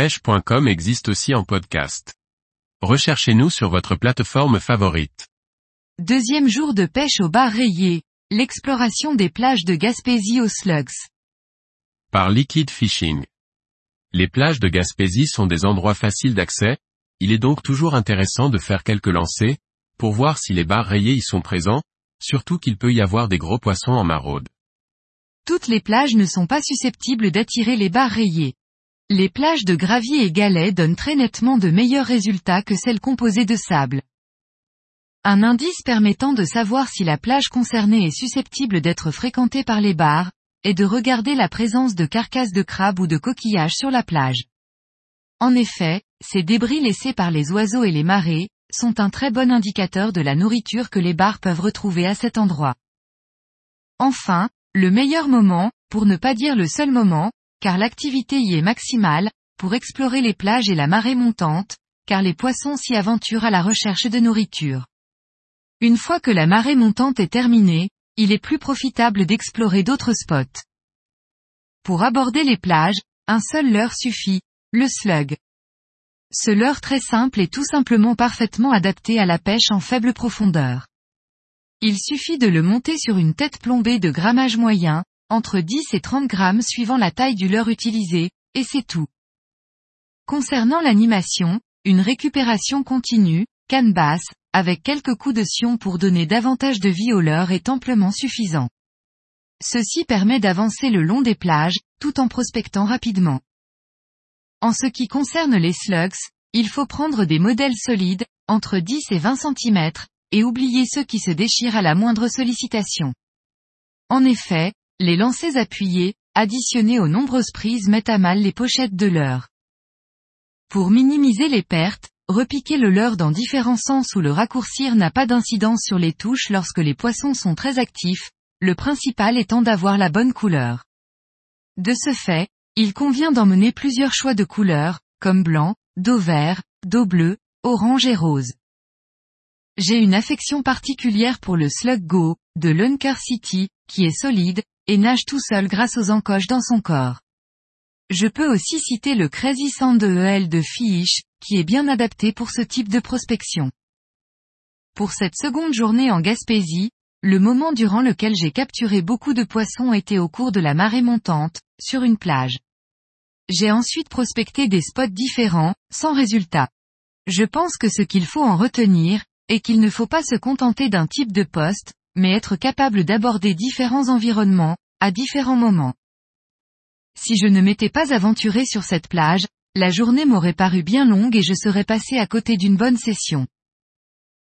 pêche.com existe aussi en podcast. Recherchez-nous sur votre plateforme favorite. Deuxième jour de pêche au bar rayé, l'exploration des plages de Gaspésie aux slugs. Par Liquid Fishing. Les plages de Gaspésie sont des endroits faciles d'accès, il est donc toujours intéressant de faire quelques lancers, pour voir si les bars rayés y sont présents, surtout qu'il peut y avoir des gros poissons en maraude. Toutes les plages ne sont pas susceptibles d'attirer les bars rayés. Les plages de gravier et galets donnent très nettement de meilleurs résultats que celles composées de sable. Un indice permettant de savoir si la plage concernée est susceptible d'être fréquentée par les bars, est de regarder la présence de carcasses de crabes ou de coquillages sur la plage. En effet, ces débris laissés par les oiseaux et les marées, sont un très bon indicateur de la nourriture que les bars peuvent retrouver à cet endroit. Enfin, le meilleur moment, pour ne pas dire le seul moment, car l'activité y est maximale, pour explorer les plages et la marée montante, car les poissons s'y aventurent à la recherche de nourriture. Une fois que la marée montante est terminée, il est plus profitable d'explorer d'autres spots. Pour aborder les plages, un seul leurre suffit, le slug. Ce leurre très simple est tout simplement parfaitement adapté à la pêche en faible profondeur. Il suffit de le monter sur une tête plombée de grammage moyen, entre 10 et 30 grammes suivant la taille du leurre utilisé, et c'est tout. Concernant l'animation, une récupération continue, canne basse, avec quelques coups de sion pour donner davantage de vie au leurre est amplement suffisant. Ceci permet d'avancer le long des plages, tout en prospectant rapidement. En ce qui concerne les slugs, il faut prendre des modèles solides, entre 10 et 20 cm, et oublier ceux qui se déchirent à la moindre sollicitation. En effet, les lancers appuyés, additionnés aux nombreuses prises mettent à mal les pochettes de leurre. Pour minimiser les pertes, Repiquer le leurre dans différents sens ou le raccourcir n'a pas d'incidence sur les touches lorsque les poissons sont très actifs, le principal étant d'avoir la bonne couleur. De ce fait, il convient d'emmener plusieurs choix de couleurs, comme blanc, dos vert, dos bleu, orange et rose. J'ai une affection particulière pour le Slug Go, de Lunker City, qui est solide, et nage tout seul grâce aux encoches dans son corps. Je peux aussi citer le Crazy Sand EL de Fish, qui est bien adapté pour ce type de prospection. Pour cette seconde journée en Gaspésie, le moment durant lequel j'ai capturé beaucoup de poissons était au cours de la marée montante, sur une plage. J'ai ensuite prospecté des spots différents, sans résultat. Je pense que ce qu'il faut en retenir, est qu'il ne faut pas se contenter d'un type de poste, mais être capable d'aborder différents environnements, à différents moments. Si je ne m'étais pas aventuré sur cette plage, la journée m'aurait paru bien longue et je serais passé à côté d'une bonne session.